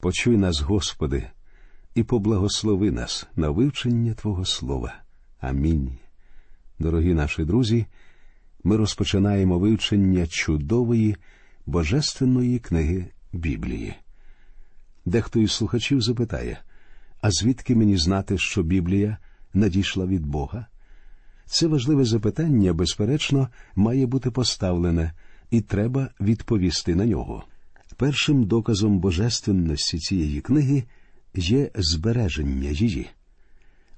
Почуй нас, Господи, і поблагослови нас на вивчення Твого Слова. Амінь. Дорогі наші друзі, ми розпочинаємо вивчення чудової, божественної книги Біблії. Дехто із слухачів запитає, а звідки мені знати, що Біблія надійшла від Бога? Це важливе запитання, безперечно, має бути поставлене, і треба відповісти на нього. Першим доказом божественності цієї книги є збереження її.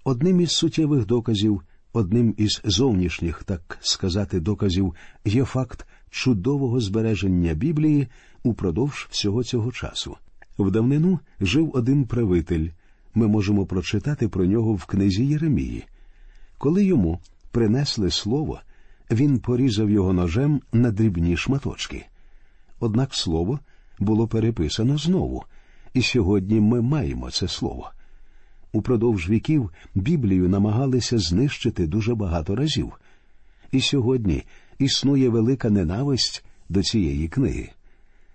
Одним із суттєвих доказів, одним із зовнішніх, так сказати, доказів є факт чудового збереження Біблії упродовж всього цього часу. В давнину жив один правитель. Ми можемо прочитати про нього в книзі Єремії. Коли йому принесли слово, він порізав його ножем на дрібні шматочки. Однак слово було переписано знову, і сьогодні ми маємо це слово. Упродовж віків Біблію намагалися знищити дуже багато разів. І сьогодні існує велика ненависть до цієї книги.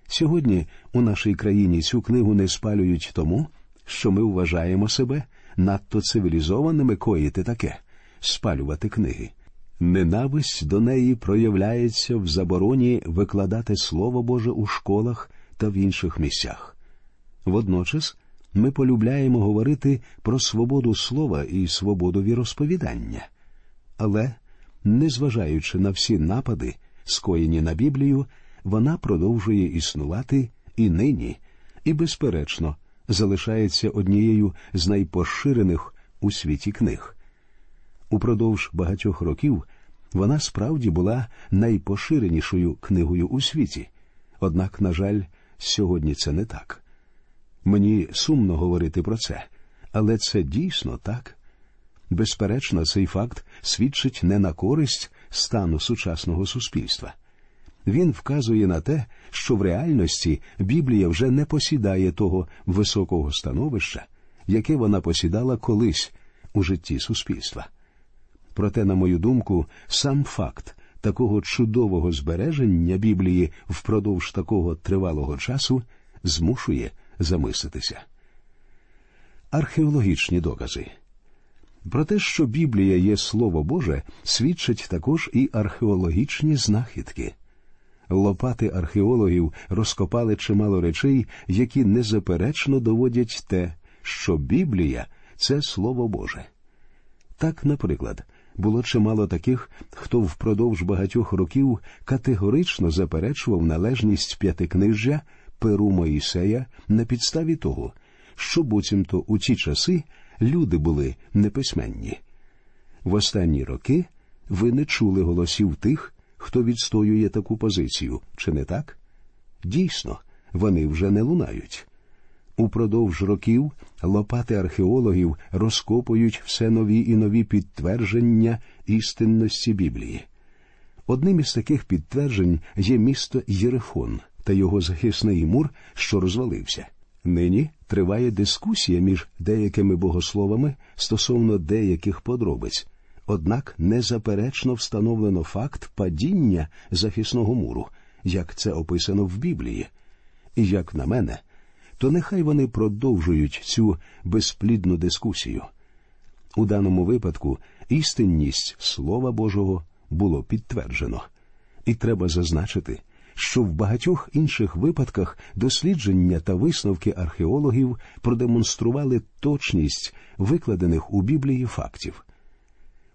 Сьогодні у нашій країні цю книгу не спалюють тому, що ми вважаємо себе надто цивілізованими коїти таке спалювати книги. Ненависть до неї проявляється в забороні викладати Слово Боже у школах та в інших місцях. Водночас ми полюбляємо говорити про свободу слова і свободу віросповідання. Але, незважаючи на всі напади, скоєні на Біблію, вона продовжує існувати і нині, і, безперечно, залишається однією з найпоширених у світі книг. Упродовж багатьох років вона справді була найпоширенішою книгою у світі. Однак, на жаль, сьогодні це не так. Мені сумно говорити про це, але це дійсно так. Безперечно, цей факт свідчить не на користь стану сучасного суспільства. Він вказує на те, що в реальності Біблія вже не посідає того високого становища, яке вона посідала колись у житті суспільства. Проте, на мою думку, сам факт такого чудового збереження Біблії впродовж такого тривалого часу змушує замислитися. Археологічні докази про те, що Біблія є Слово Боже, свідчать також і археологічні знахідки. Лопати археологів розкопали чимало речей, які незаперечно доводять те, що Біблія це Слово Боже. Так, наприклад, було чимало таких, хто впродовж багатьох років категорично заперечував належність п'ятикнижжя перу Моїсея на підставі того, що буцімто у ті часи люди були неписьменні. В останні роки ви не чули голосів тих, хто відстоює таку позицію, чи не так? Дійсно, вони вже не лунають. Упродовж років лопати археологів розкопують все нові і нові підтвердження істинності Біблії. Одним із таких підтверджень є місто Єрифон та його захисний мур, що розвалився. Нині триває дискусія між деякими богословами стосовно деяких подробиць, однак незаперечно встановлено факт падіння захисного муру, як це описано в Біблії. І як на мене, то нехай вони продовжують цю безплідну дискусію. У даному випадку істинність Слова Божого було підтверджено, і треба зазначити, що в багатьох інших випадках дослідження та висновки археологів продемонстрували точність викладених у Біблії фактів.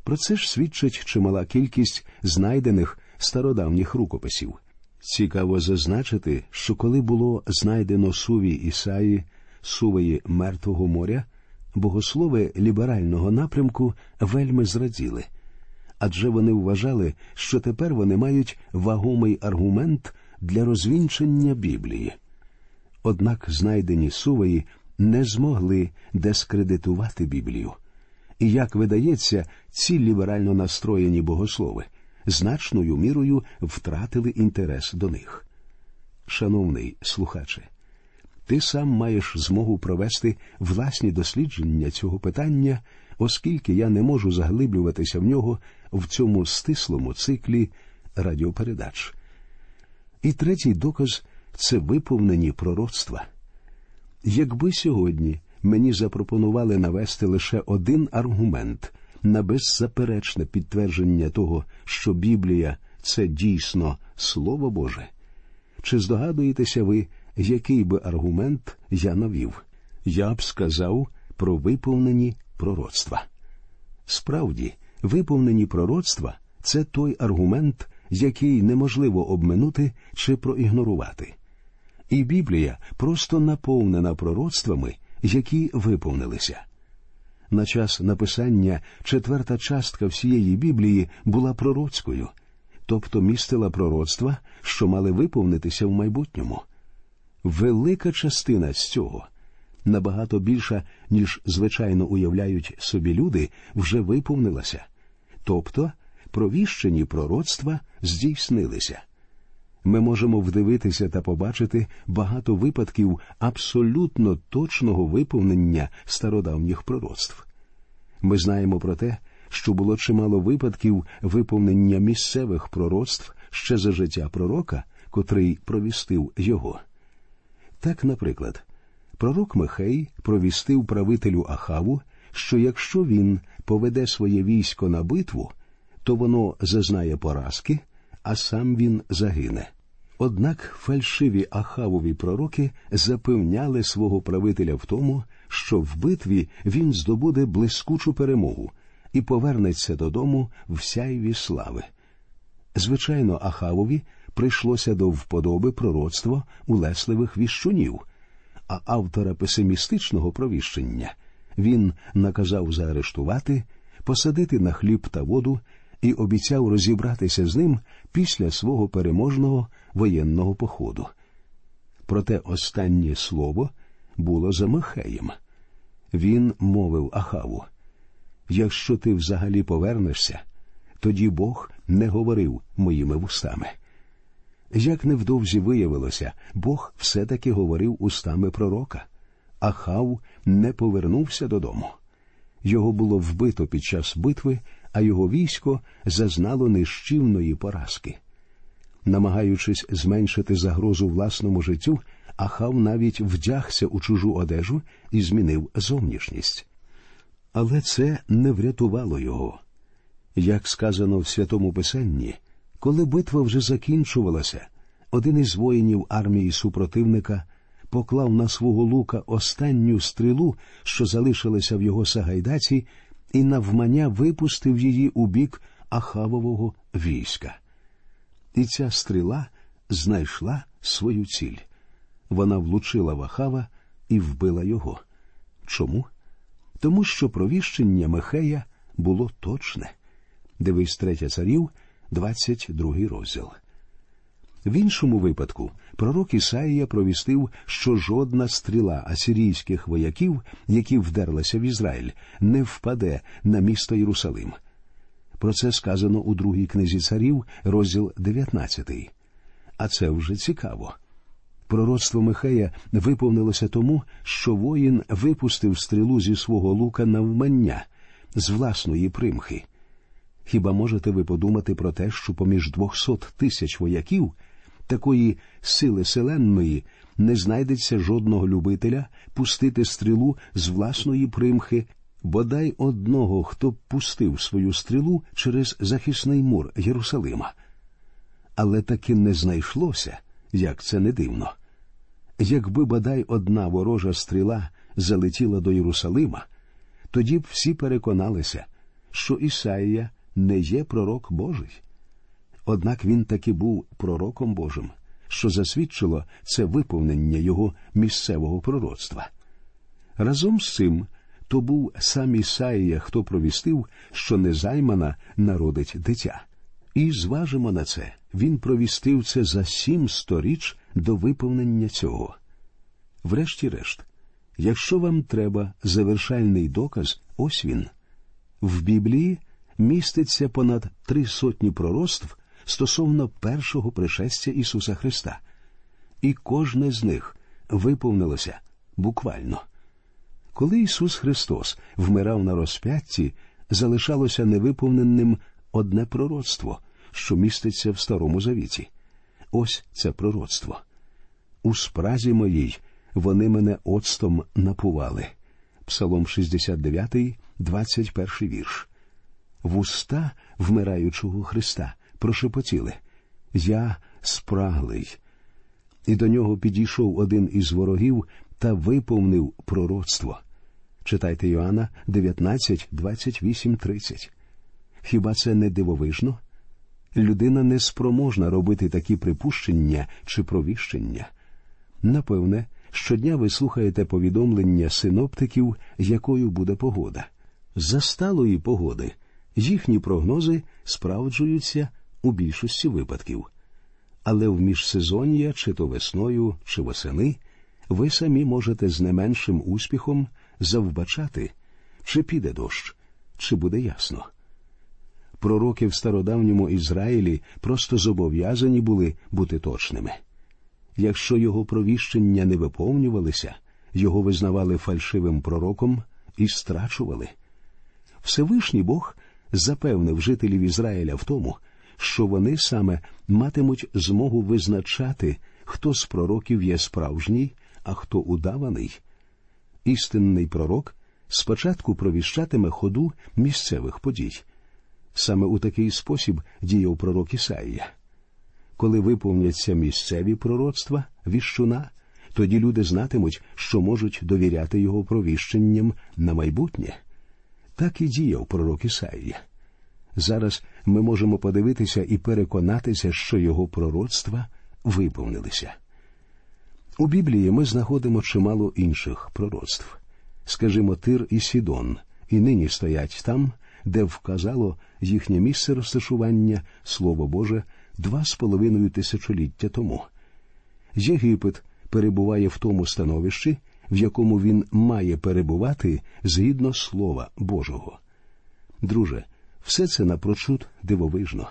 Про це ж свідчить чимала кількість знайдених стародавніх рукописів. Цікаво зазначити, що коли було знайдено суві Ісаї, сувої Мертвого моря, богослови ліберального напрямку вельми зраділи, адже вони вважали, що тепер вони мають вагомий аргумент для розвінчення Біблії. Однак знайдені сувої не змогли дескредитувати Біблію. І як видається, ці ліберально настроєні богослови значною мірою втратили інтерес до них. Шановний слухаче, ти сам маєш змогу провести власні дослідження цього питання, оскільки я не можу заглиблюватися в нього в цьому стислому циклі радіопередач. І третій доказ це виповнені пророцтва. Якби сьогодні мені запропонували навести лише один аргумент на беззаперечне підтвердження того, що Біблія це дійсно Слово Боже, чи здогадуєтеся ви, який би аргумент я навів? Я б сказав про виповнені пророцтва. Справді, виповнені пророцтва це той аргумент, який неможливо обминути чи проігнорувати. І Біблія просто наповнена пророцтвами, які виповнилися. На час написання четверта частка всієї Біблії була пророцькою, тобто містила пророцтва, що мали виповнитися в майбутньому. Велика частина з цього, набагато більша, ніж звичайно уявляють собі люди, вже виповнилася, тобто провіщені пророцтва здійснилися. Ми можемо вдивитися та побачити багато випадків абсолютно точного виповнення стародавніх пророцтв. Ми знаємо про те, що було чимало випадків виповнення місцевих пророцтв ще за життя пророка, котрий провістив його. Так, наприклад, пророк Михей провістив правителю Ахаву, що якщо він поведе своє військо на битву, то воно зазнає поразки, а сам він загине. Однак фальшиві Ахавові пророки запевняли свого правителя в тому, що в битві він здобуде блискучу перемогу і повернеться додому в сяйві слави. Звичайно, Ахавові прийшлося до вподоби пророцтво улесливих віщунів, а автора песимістичного провіщення він наказав заарештувати, посадити на хліб та воду і обіцяв розібратися з ним після свого переможного воєнного походу. Проте останнє слово було за Михеєм. Він мовив Ахаву Якщо ти взагалі повернешся, тоді Бог не говорив моїми вустами. Як невдовзі виявилося, Бог все таки говорив устами пророка, Ахав не повернувся додому. Його було вбито під час битви, а його військо зазнало нищівної поразки. Намагаючись зменшити загрозу власному життю, Ахав навіть вдягся у чужу одежу і змінив зовнішність. Але це не врятувало його. Як сказано в святому Писанні, коли битва вже закінчувалася, один із воїнів армії супротивника поклав на свого лука останню стрілу, що залишилася в його сагайдаці, і навмання випустив її у бік Ахавового війська. І ця стріла знайшла свою ціль. Вона влучила в Ахава і вбила його. Чому? Тому що провіщення Михея було точне. Дивись третя царів, 22 розділ. В іншому випадку пророк Ісаїя провістив, що жодна стріла асирійських вояків, які вдерлися в Ізраїль, не впаде на місто Єрусалим. Про це сказано у другій книзі царів, розділ 19. А це вже цікаво. Пророцтво Михея виповнилося тому, що воїн випустив стрілу зі свого лука навмання з власної примхи. Хіба можете ви подумати про те, що поміж двохсот тисяч вояків такої сили селенної не знайдеться жодного любителя пустити стрілу з власної примхи, бодай одного, хто б пустив свою стрілу через захисний мур Єрусалима. Але таки не знайшлося, як це не дивно. Якби бодай одна ворожа стріла залетіла до Єрусалима, тоді б всі переконалися, що Ісаїя не є пророк Божий. Однак він таки був пророком Божим, що засвідчило це виповнення його місцевого пророцтва. Разом з цим то був сам Ісаїя, хто провістив, що незаймана народить дитя. І зважимо на це, він провістив це за сім сторіч до виповнення цього. Врешті-решт, якщо вам треба завершальний доказ, ось він. В Біблії міститься понад три сотні пророцтв стосовно першого пришестя Ісуса Христа, і кожне з них виповнилося буквально. Коли Ісус Христос вмирав на розп'ятті, залишалося невиповненим одне пророцтво, що міститься в Старому Завіті. Ось це пророцтво. У спразі моїй вони мене оцтом напували. Псалом 69, 21 вірш. Вуста вмираючого Христа прошепотіли Я спраглий. І до нього підійшов один із ворогів та виповнив пророцтво. Читайте Йоанна 19, 28, 30. Хіба це не дивовижно? Людина не спроможна робити такі припущення чи провіщення. Напевне, щодня ви слухаєте повідомлення синоптиків, якою буде погода. За сталої погоди їхні прогнози справджуються у більшості випадків. Але в міжсезоння, чи то весною, чи восени, ви самі можете з не меншим успіхом завбачати, чи піде дощ, чи буде ясно. Пророки в стародавньому Ізраїлі просто зобов'язані були бути точними. Якщо його провіщення не виповнювалися, його визнавали фальшивим пророком і страчували. Всевишній Бог запевнив жителів Ізраїля в тому, що вони саме матимуть змогу визначати, хто з пророків є справжній, а хто удаваний. Істинний пророк спочатку провіщатиме ходу місцевих подій. Саме у такий спосіб діяв пророк Ісаїя. Коли виповняться місцеві пророцтва віщуна, тоді люди знатимуть, що можуть довіряти його провіщенням на майбутнє. Так і діяв пророк Ісаїя. Зараз ми можемо подивитися і переконатися, що його пророцтва виповнилися. У Біблії ми знаходимо чимало інших пророцтв. Скажімо, Тир і Сідон, і нині стоять там, де вказало їхнє місце розташування, Слово Боже, два з половиною тисячоліття тому. Єгипет перебуває в тому становищі, в якому він має перебувати згідно Слова Божого. Друже, все це напрочуд дивовижно.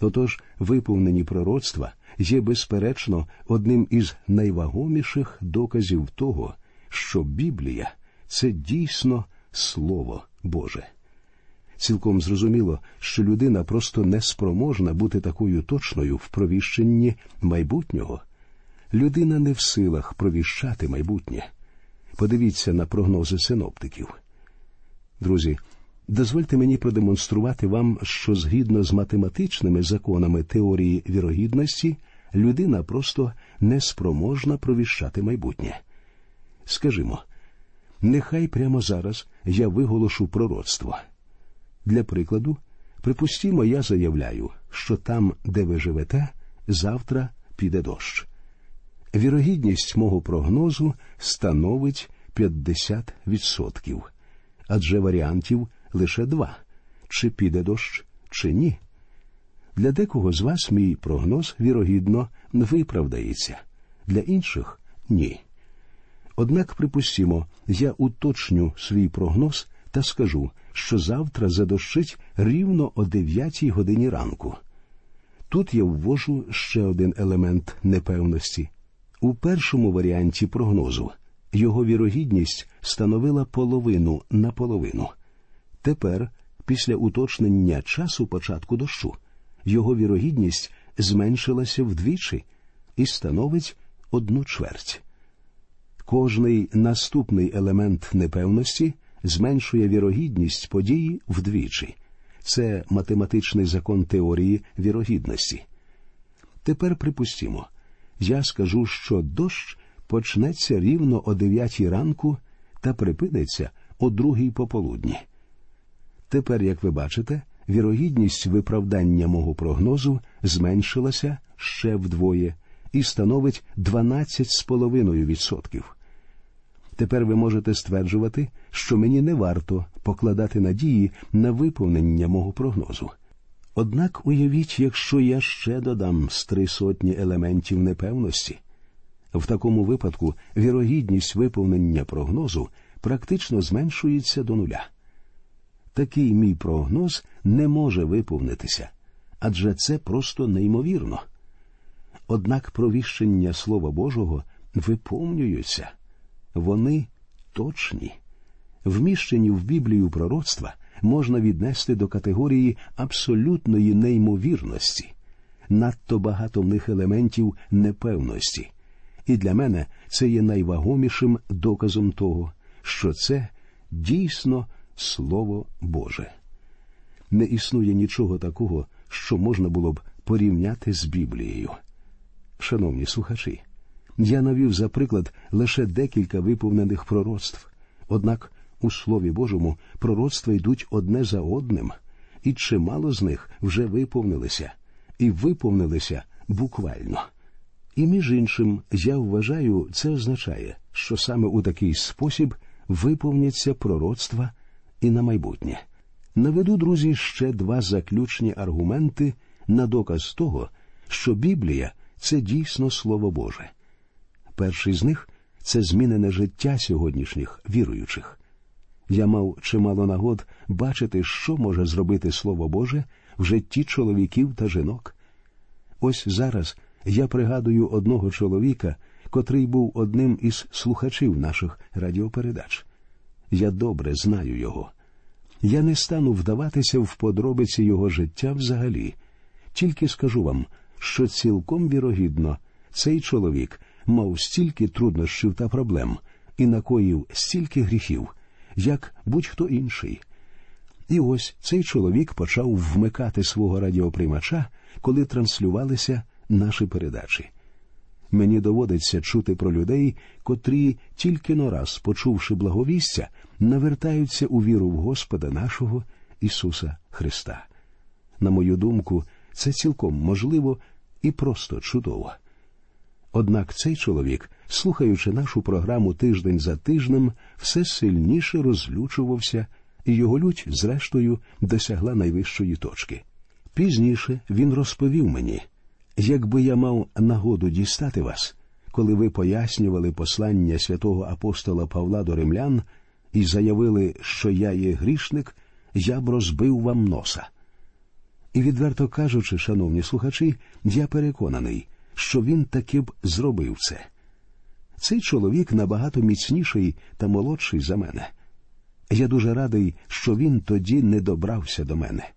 Отож, виповнені пророцтва є, безперечно, одним із найвагоміших доказів того, що Біблія це дійсно Слово Боже. Цілком зрозуміло, що людина просто не спроможна бути такою точною в провіщенні майбутнього. Людина не в силах провіщати майбутнє. Подивіться на прогнози синоптиків. Друзі, дозвольте мені продемонструвати вам, що згідно з математичними законами теорії вірогідності, людина просто не спроможна провіщати майбутнє. Скажімо, нехай прямо зараз я виголошу пророцтво. Для прикладу, припустімо, я заявляю, що там, де ви живете, завтра піде дощ. Вірогідність мого прогнозу становить 50%, адже варіантів лише два чи піде дощ, чи ні. Для декого з вас мій прогноз, вірогідно, виправдається, для інших ні. Однак, припустімо, я уточню свій прогноз та скажу, що завтра задощить рівно о 9 годині ранку. Тут я ввожу ще один елемент непевності. У першому варіанті прогнозу його вірогідність становила половину на половину. Тепер, після уточнення часу початку дощу, його вірогідність зменшилася вдвічі і становить одну чверть. Кожний наступний елемент непевності зменшує вірогідність події вдвічі. Це математичний закон теорії вірогідності. Тепер припустімо, я скажу, що дощ почнеться рівно о дев'ятій ранку та припиниться о другій пополудні. Тепер, як ви бачите, вірогідність виправдання мого прогнозу зменшилася ще вдвоє і становить 12,5%. Тепер ви можете стверджувати, що мені не варто покладати надії на виповнення мого прогнозу. Однак уявіть, якщо я ще додам з три сотні елементів непевності, в такому випадку вірогідність виповнення прогнозу практично зменшується до нуля. Такий мій прогноз не може виповнитися, адже це просто неймовірно. Однак провіщення Слова Божого виповнюються вони точні. Вміщені в Біблію пророцтва можна віднести до категорії абсолютної неймовірності, надто багато в них елементів непевності, і для мене це є найвагомішим доказом того, що це дійсно Слово Боже. Не існує нічого такого, що можна було б порівняти з Біблією. Шановні слухачі, я навів за приклад лише декілька виповнених пророцтв, однак у Слові Божому пророцтва йдуть одне за одним, і чимало з них вже виповнилися, і виповнилися буквально. І між іншим, я вважаю, це означає, що саме у такий спосіб виповняться пророцтва і на майбутнє. Наведу, друзі, ще два заключні аргументи на доказ того, що Біблія це дійсно Слово Боже. Перший з них це змінене життя сьогоднішніх віруючих. Я мав чимало нагод бачити, що може зробити Слово Боже в житті чоловіків та жінок. Ось зараз я пригадую одного чоловіка, котрий був одним із слухачів наших радіопередач. Я добре знаю його. Я не стану вдаватися в подробиці його життя взагалі, тільки скажу вам, що цілком вірогідно цей чоловік мав стільки труднощів та проблем і накоїв стільки гріхів, як будь-хто інший. І ось цей чоловік почав вмикати свого радіоприймача, коли транслювалися наші передачі. Мені доводиться чути про людей, котрі, тільки но раз, почувши благовістя, навертаються у віру в Господа нашого Ісуса Христа. На мою думку, це цілком можливо і просто чудово. Однак цей чоловік, слухаючи нашу програму тиждень за тижнем, все сильніше розлючувався, і його лють, зрештою, досягла найвищої точки. Пізніше він розповів мені, якби я мав нагоду дістати вас, коли ви пояснювали послання святого апостола Павла до римлян і заявили, що я є грішник, я б розбив вам носа. І, відверто кажучи, шановні слухачі, я переконаний, що він таки б зробив це. Цей чоловік набагато міцніший та молодший за мене. Я дуже радий, що він тоді не добрався до мене.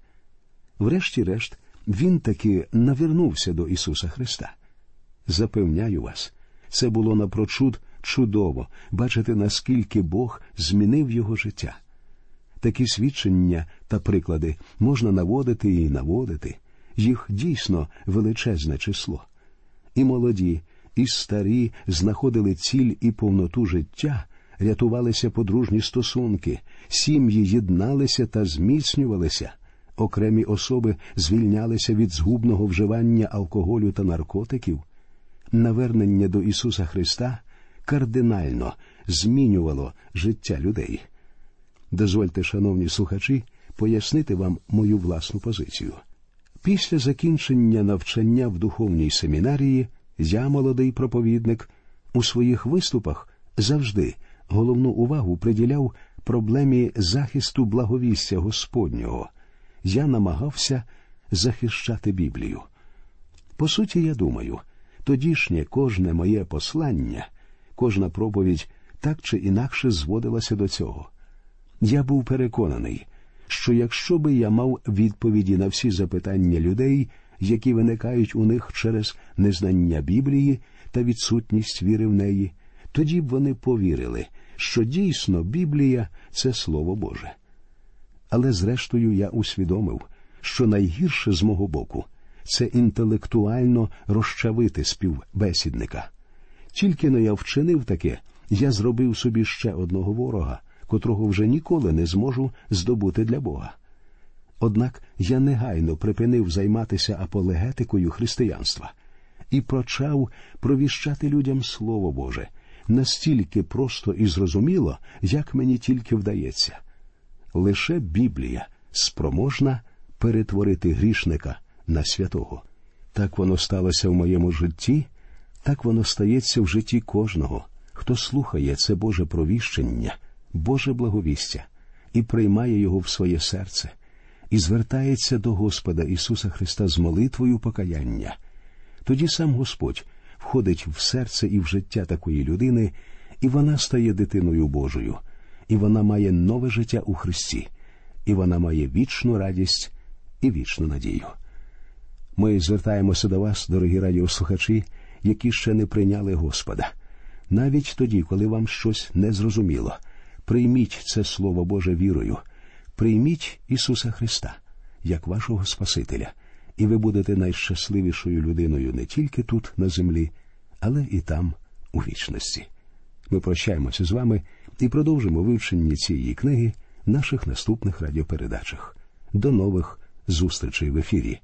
Врешті-решт, він таки навернувся до Ісуса Христа. Запевняю вас, це було напрочуд чудово бачити, наскільки Бог змінив його життя. Такі свідчення та приклади можна наводити і наводити, їх дійсно величезне число. І молоді, і старі знаходили ціль і повноту життя, рятувалися подружні стосунки, сім'ї єдналися та зміцнювалися, окремі особи звільнялися від згубного вживання алкоголю та наркотиків. Навернення до Ісуса Христа кардинально змінювало життя людей. Дозвольте, шановні слухачі, пояснити вам мою власну позицію. Після закінчення навчання в духовній семінарії я, молодий проповідник, у своїх виступах завжди головну увагу приділяв проблемі захисту благовістя Господнього. Я намагався захищати Біблію. По суті, я думаю, тодішнє кожне моє послання, кожна проповідь так чи інакше зводилася до цього. Я був переконаний, що якщо би я мав відповіді на всі запитання людей, які виникають у них через незнання Біблії та відсутність віри в неї, тоді б вони повірили, що дійсно Біблія це Слово Боже. Але зрештою я усвідомив, що найгірше з мого боку це інтелектуально розчавити співбесідника. Тільки но я вчинив таке, я зробив собі ще одного ворога, котрого вже ніколи не зможу здобути для Бога. Однак я негайно припинив займатися апологетикою християнства і почав провіщати людям Слово Боже настільки просто і зрозуміло, як мені тільки вдається. Лише Біблія спроможна перетворити грішника на святого. Так воно сталося в моєму житті, так воно стається в житті кожного, хто слухає це Боже провіщення, Боже благовістя і приймає його в своє серце, і звертається до Господа Ісуса Христа з молитвою покаяння. Тоді сам Господь входить в серце і в життя такої людини, і вона стає дитиною Божою, і вона має нове життя у Христі, і вона має вічну радість і вічну надію. Ми звертаємося до вас, дорогі радіослухачі, які ще не прийняли Господа. Навіть тоді, коли вам щось не зрозуміло, прийміть це Слово Боже вірою, прийміть Ісуса Христа як вашого Спасителя, і ви будете найщасливішою людиною не тільки тут, на землі, але і там, у вічності. Ми прощаємося з вами і продовжимо вивчення цієї книги в наших наступних радіопередачах. До нових зустрічей в ефірі.